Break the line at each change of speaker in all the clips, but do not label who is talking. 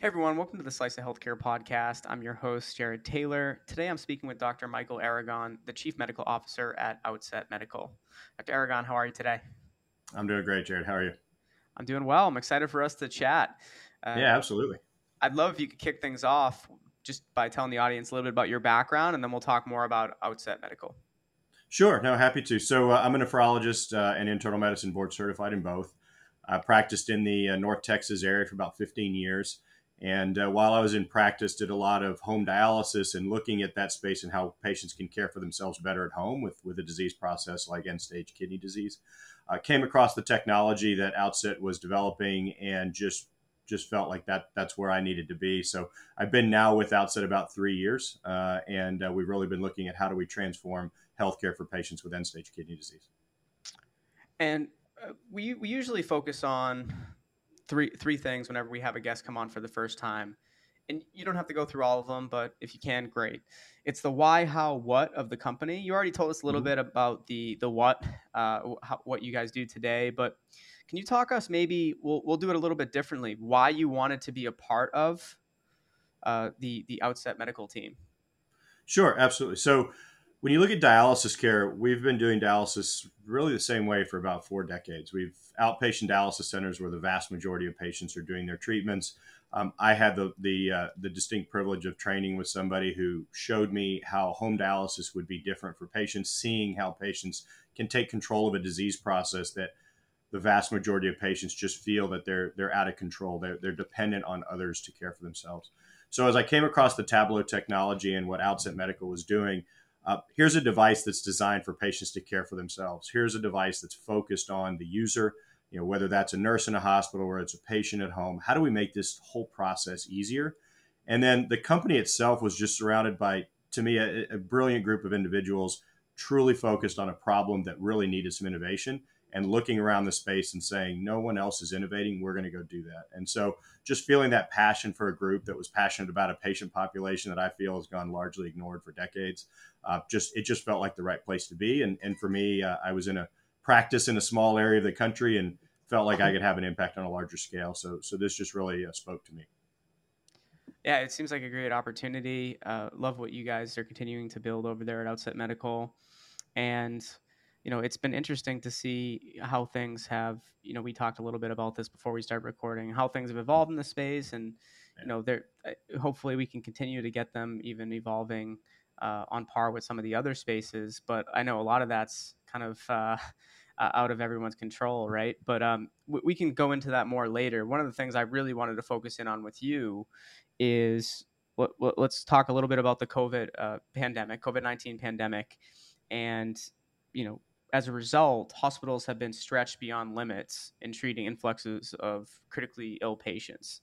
Hey everyone, welcome to the Slice of Healthcare podcast. I'm your host, Jared Taylor. Today I'm speaking with Dr. Michael Aragon, the Chief Medical Officer at Outset Medical. Dr. Aragon, how are you today?
I'm doing great, Jared. How are you?
I'm doing well. I'm excited for us to chat.
Uh, yeah, absolutely.
I'd love if you could kick things off just by telling the audience a little bit about your background, and then we'll talk more about Outset Medical.
Sure, no, happy to. So uh, I'm a nephrologist uh, and internal medicine board certified in both. I practiced in the uh, North Texas area for about 15 years. And uh, while I was in practice, did a lot of home dialysis and looking at that space and how patients can care for themselves better at home with, with a disease process like end stage kidney disease. Uh, came across the technology that Outset was developing and just just felt like that that's where I needed to be. So I've been now with Outset about three years, uh, and uh, we've really been looking at how do we transform healthcare for patients with end stage kidney disease.
And uh, we we usually focus on three three things whenever we have a guest come on for the first time. And you don't have to go through all of them but if you can great. It's the why how what of the company. You already told us a little mm-hmm. bit about the the what uh, how, what you guys do today but can you talk us maybe we'll, we'll do it a little bit differently why you wanted to be a part of uh, the the outset medical team?
Sure absolutely. So when you look at dialysis care, we've been doing dialysis really the same way for about four decades. We've outpatient dialysis centers where the vast majority of patients are doing their treatments. Um, I had the the, uh, the distinct privilege of training with somebody who showed me how home dialysis would be different for patients, seeing how patients can take control of a disease process that the vast majority of patients just feel that they're they're out of control. They're, they're dependent on others to care for themselves. So as I came across the Tablo technology and what Outset Medical was doing, uh, here's a device that's designed for patients to care for themselves. Here's a device that's focused on the user, you know, whether that's a nurse in a hospital or it's a patient at home. How do we make this whole process easier? And then the company itself was just surrounded by, to me, a, a brilliant group of individuals truly focused on a problem that really needed some innovation and looking around the space and saying, no one else is innovating, we're going to go do that. And so just feeling that passion for a group that was passionate about a patient population that I feel has gone largely ignored for decades, uh, just it just felt like the right place to be. And, and for me, uh, I was in a practice in a small area of the country and felt like I could have an impact on a larger scale. So, so this just really uh, spoke to me.
Yeah, it seems like a great opportunity. Uh, love what you guys are continuing to build over there at Outset Medical. And you know, it's been interesting to see how things have, you know, we talked a little bit about this before we start recording, how things have evolved in the space. And, you know, there, uh, hopefully we can continue to get them even evolving uh, on par with some of the other spaces. But I know a lot of that's kind of, uh, out of everyone's control, right? But um, we can go into that more later. One of the things I really wanted to focus in on with you is let, us talk a little bit about the COVID uh, pandemic, COVID 19 pandemic. And, you know, as a result, hospitals have been stretched beyond limits in treating influxes of critically ill patients.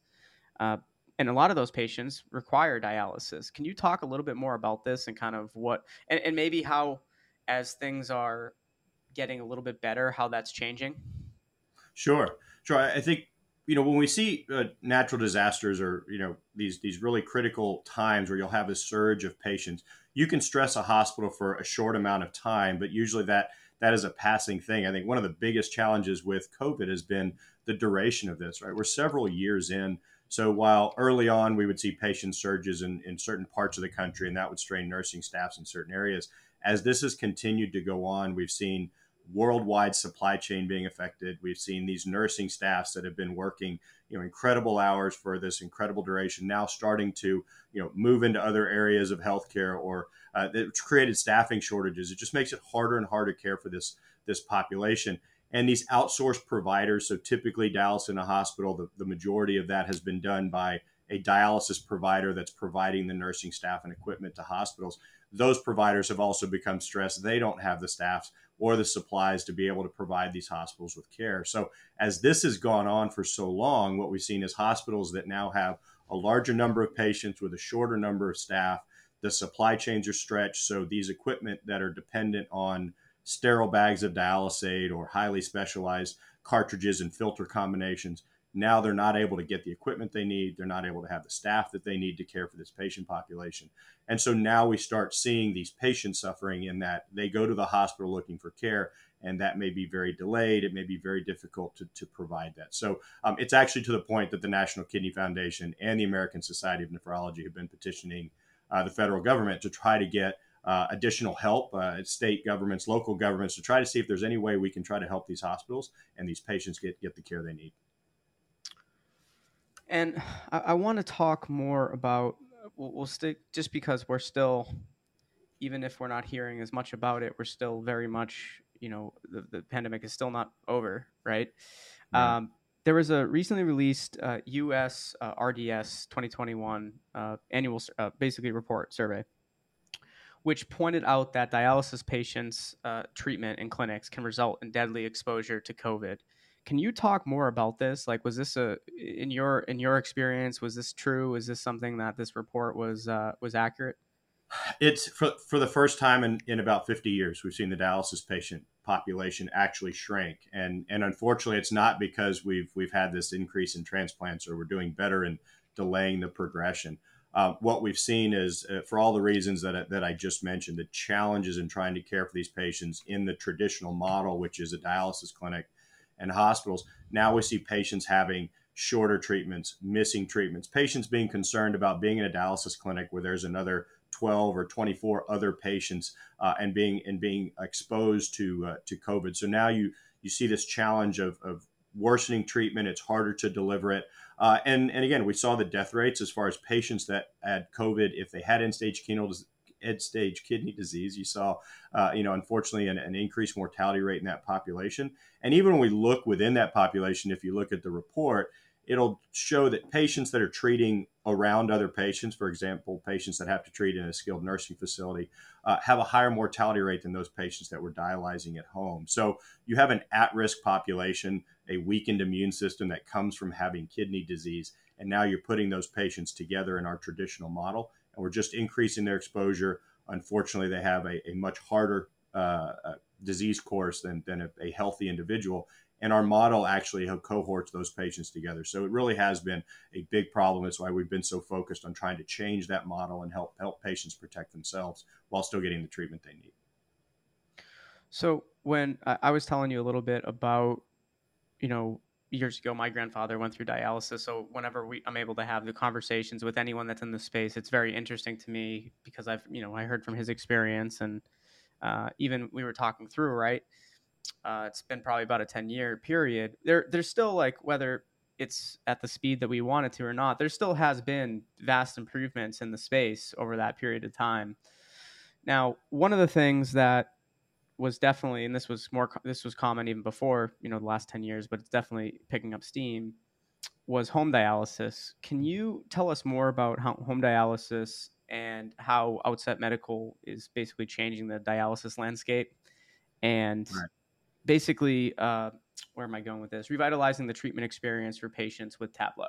Uh, and a lot of those patients require dialysis. Can you talk a little bit more about this and kind of what, and, and maybe how, as things are getting a little bit better, how that's changing?
Sure, sure. I think you know when we see uh, natural disasters or you know these these really critical times where you'll have a surge of patients, you can stress a hospital for a short amount of time, but usually that that is a passing thing. I think one of the biggest challenges with COVID has been the duration of this, right? We're several years in. So while early on we would see patient surges in, in certain parts of the country and that would strain nursing staffs in certain areas, as this has continued to go on, we've seen worldwide supply chain being affected. We've seen these nursing staffs that have been working, you know, incredible hours for this incredible duration now starting to, you know, move into other areas of healthcare or uh, it's created staffing shortages. It just makes it harder and harder to care for this this population. And these outsourced providers, so typically dialysis in a hospital, the, the majority of that has been done by a dialysis provider that's providing the nursing staff and equipment to hospitals. Those providers have also become stressed. They don't have the staffs or the supplies to be able to provide these hospitals with care. So, as this has gone on for so long, what we've seen is hospitals that now have a larger number of patients with a shorter number of staff. The supply chains are stretched. So, these equipment that are dependent on sterile bags of dialysate or highly specialized cartridges and filter combinations Now they're not able to get the equipment they need. They're not able to have the staff that they need to care for this patient population. And so now we start seeing these patients suffering in that they go to the hospital looking for care and that may be very delayed. It may be very difficult to, to provide that. So um, it's actually to the point that the National Kidney Foundation and the American Society of Nephrology have been petitioning uh, the federal government to try to get uh, additional help, uh, state governments, local governments, to try to see if there's any way we can try to help these hospitals and these patients get, get the care they need.
And I, I want to talk more about, we'll, we'll stick, just because we're still, even if we're not hearing as much about it, we're still very much, you know, the, the pandemic is still not over, right? Yeah. Um, there was a recently released uh, U.S. Uh, RDS 2021 uh, annual, uh, basically report survey, which pointed out that dialysis patients' uh, treatment in clinics can result in deadly exposure to COVID. Can you talk more about this? Like, was this a in your in your experience? Was this true? Is this something that this report was uh, was accurate?
It's for, for the first time in, in about 50 years, we've seen the dialysis patient population actually shrink. And, and unfortunately, it's not because we've, we've had this increase in transplants or we're doing better in delaying the progression. Uh, what we've seen is, uh, for all the reasons that that I just mentioned, the challenges in trying to care for these patients in the traditional model, which is a dialysis clinic and hospitals. Now we see patients having shorter treatments, missing treatments, patients being concerned about being in a dialysis clinic where there's another 12 or 24 other patients uh, and being and being exposed to uh, to COVID. So now you you see this challenge of, of worsening treatment. It's harder to deliver it. Uh, and and again, we saw the death rates as far as patients that had COVID if they had end stage kidney end stage kidney disease. You saw, uh, you know, unfortunately, an, an, increased mortality rate in that population. And even when we look within that population, if you look at the report, it'll show that patients that are treating around other patients, for example, patients that have to treat in a skilled nursing facility, uh, have a higher mortality rate than those patients that were dialyzing at home. So you have an at risk population, a weakened immune system that comes from having kidney disease. And now you're putting those patients together in our traditional model, and we're just increasing their exposure. Unfortunately, they have a, a much harder uh, uh disease course than, than a, a healthy individual and our model actually cohorts those patients together. So it really has been a big problem. That's why we've been so focused on trying to change that model and help help patients protect themselves while still getting the treatment they need.
So when I was telling you a little bit about, you know, years ago, my grandfather went through dialysis. So whenever we, I'm able to have the conversations with anyone that's in the space, it's very interesting to me because I've, you know, I heard from his experience and uh, even we were talking through, right? uh, it's been probably about a 10 year period there there's still like whether it's at the speed that we want it to or not there still has been vast improvements in the space over that period of time now one of the things that was definitely and this was more this was common even before you know the last 10 years but it's definitely picking up steam was home dialysis can you tell us more about how home dialysis and how outset medical is basically changing the dialysis landscape and right basically, uh, where am I going with this? Revitalizing the treatment experience for patients with Tablo.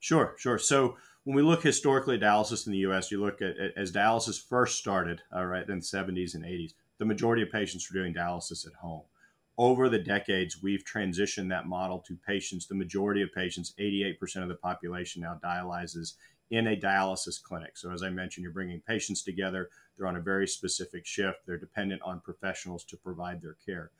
Sure, sure. So when we look historically at dialysis in the U.S., you look at, as dialysis first started, all right, in the 70s and 80s, the majority of patients are doing dialysis at home. Over the decades, we've transitioned that model to patients. The majority of patients, 88% of the population now dialyzes in a dialysis clinic. So, as I mentioned, you're bringing patients together. They're on a very specific shift. They're dependent on professionals to provide their care.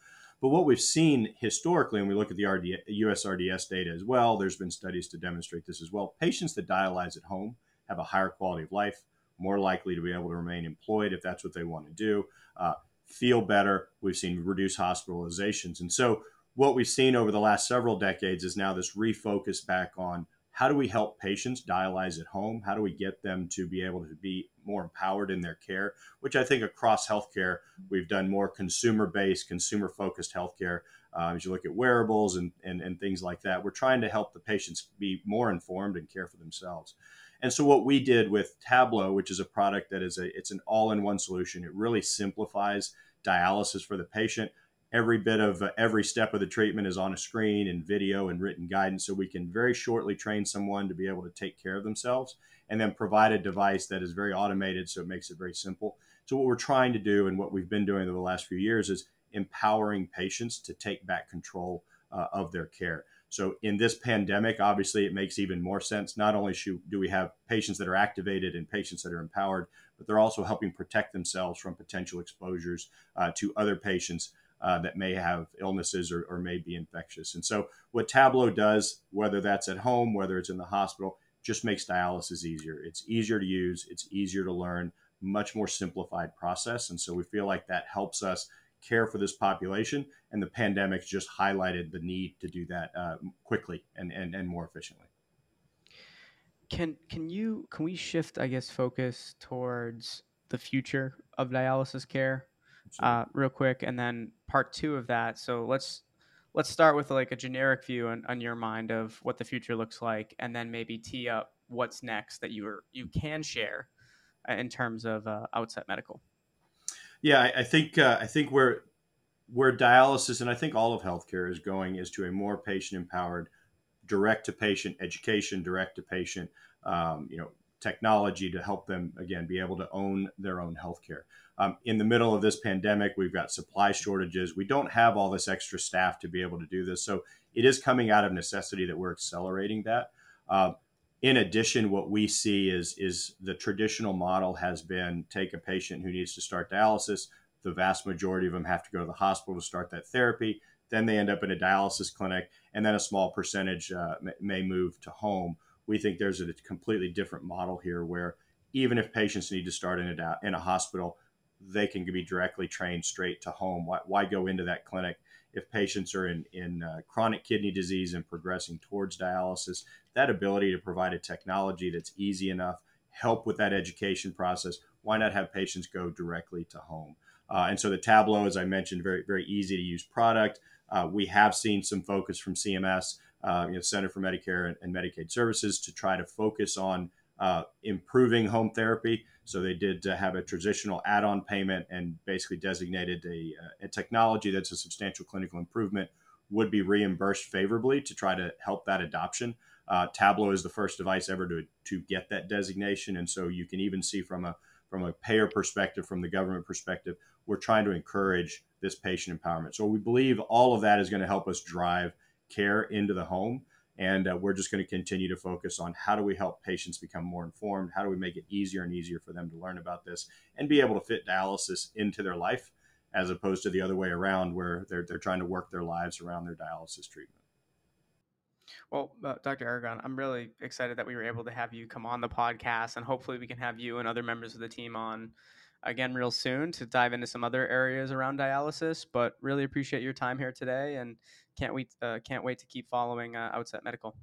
But what we've seen historically, and we look at the RD, US RDS data as well, there's been studies to demonstrate this as well. Patients that dialyze at home have a higher quality of life, more likely to be able to remain employed if that's what they want to do, uh, feel better. We've seen reduced hospitalizations. And so, what we've seen over the last several decades is now this refocus back on how do we help patients dialyze at home? How do we get them to be able to be more empowered in their care? Which I think across healthcare, we've done more consumer based, consumer focused healthcare. Uh, as you look at wearables and, and, and things like that, we're trying to help the patients be more informed and care for themselves. And so what we did with Tablo, which is a product that is a it's an all-in-one solution, it really simplifies dialysis for the patient. Every bit of uh, every step of the treatment is on a screen and video and written guidance so we can very shortly train someone to be able to take care of themselves and then provide a device that is very automated so it makes it very simple. So what we're trying to do and what we've been doing over the last few years is empowering patients to take back control uh, of their care So in this pandemic, obviously, it makes even more sense. Not only should, do we have patients that are activated and patients that are empowered, but they're also helping protect themselves from potential exposures uh, to other patients uh, that may have illnesses or, or, may be infectious. And so, what Tablo does, whether that's at home, whether it's in the hospital, just makes dialysis easier. It's easier to use, it's easier to learn, much more simplified process. And so, we feel like that helps us care for this population. And the pandemic just highlighted the need to do that uh, quickly and, and, and more efficiently.
Can can you can we shift I guess focus towards the future of dialysis care uh, real quick, and then part two of that. So let's let's start with like a generic view on, on your mind of what the future looks like, and then maybe tee up what's next that you are you can share uh, in terms of uh, Outset Medical.
Yeah, I, I think uh, I think where where dialysis and I think all of healthcare is going is to a more patient empowered, direct to patient education, direct to patient, um, you know, technology to help them again be able to own their own healthcare. Um, in the middle of this pandemic, we've got supply shortages. We don't have all this extra staff to be able to do this, so it is coming out of necessity that we're accelerating that. Uh, in addition, what we see is is the traditional model has been take a patient who needs to start dialysis. The vast majority of them have to go to the hospital to start that therapy. Then they end up in a dialysis clinic, and then a small percentage uh, may move to home. We think there's a completely different model here, where even if patients need to start in a in a hospital, they can be directly trained straight to home. Why, why go into that clinic? if patients are in, in uh, chronic kidney disease and progressing towards dialysis, that ability to provide a technology that's easy enough, help with that education process, why not have patients go directly to home? Uh, and so the Tablo, as I mentioned, very, very easy to use product. Uh, we have seen some focus from CMS, uh, you know, Center for Medicare and, and, Medicaid Services, to try to focus on uh, improving home therapy. So they did uh, have a traditional add-on payment and basically designated a, uh, a, technology that's a substantial clinical improvement would be reimbursed favorably to try to help that adoption. Uh, Tablo is the first device ever to, to get that designation, and so you can even see from a from a payer perspective, from the government perspective, we're trying to encourage this patient empowerment. So we believe all of that is going to help us drive care into the home and uh, we're just going to continue to focus on how do we help patients become more informed? How do we make it easier and easier for them to learn about this and be able to fit dialysis into their life as opposed to the other way around where they're, they're trying to work their lives around their dialysis treatment.
Well, uh, Dr. Aragon, I'm really excited that we were able to have you come on the podcast, and hopefully, we can have you and other members of the team on again real soon to dive into some other areas around dialysis. But really appreciate your time here today, and can't wait uh, can't wait to keep following uh, Outset Medical.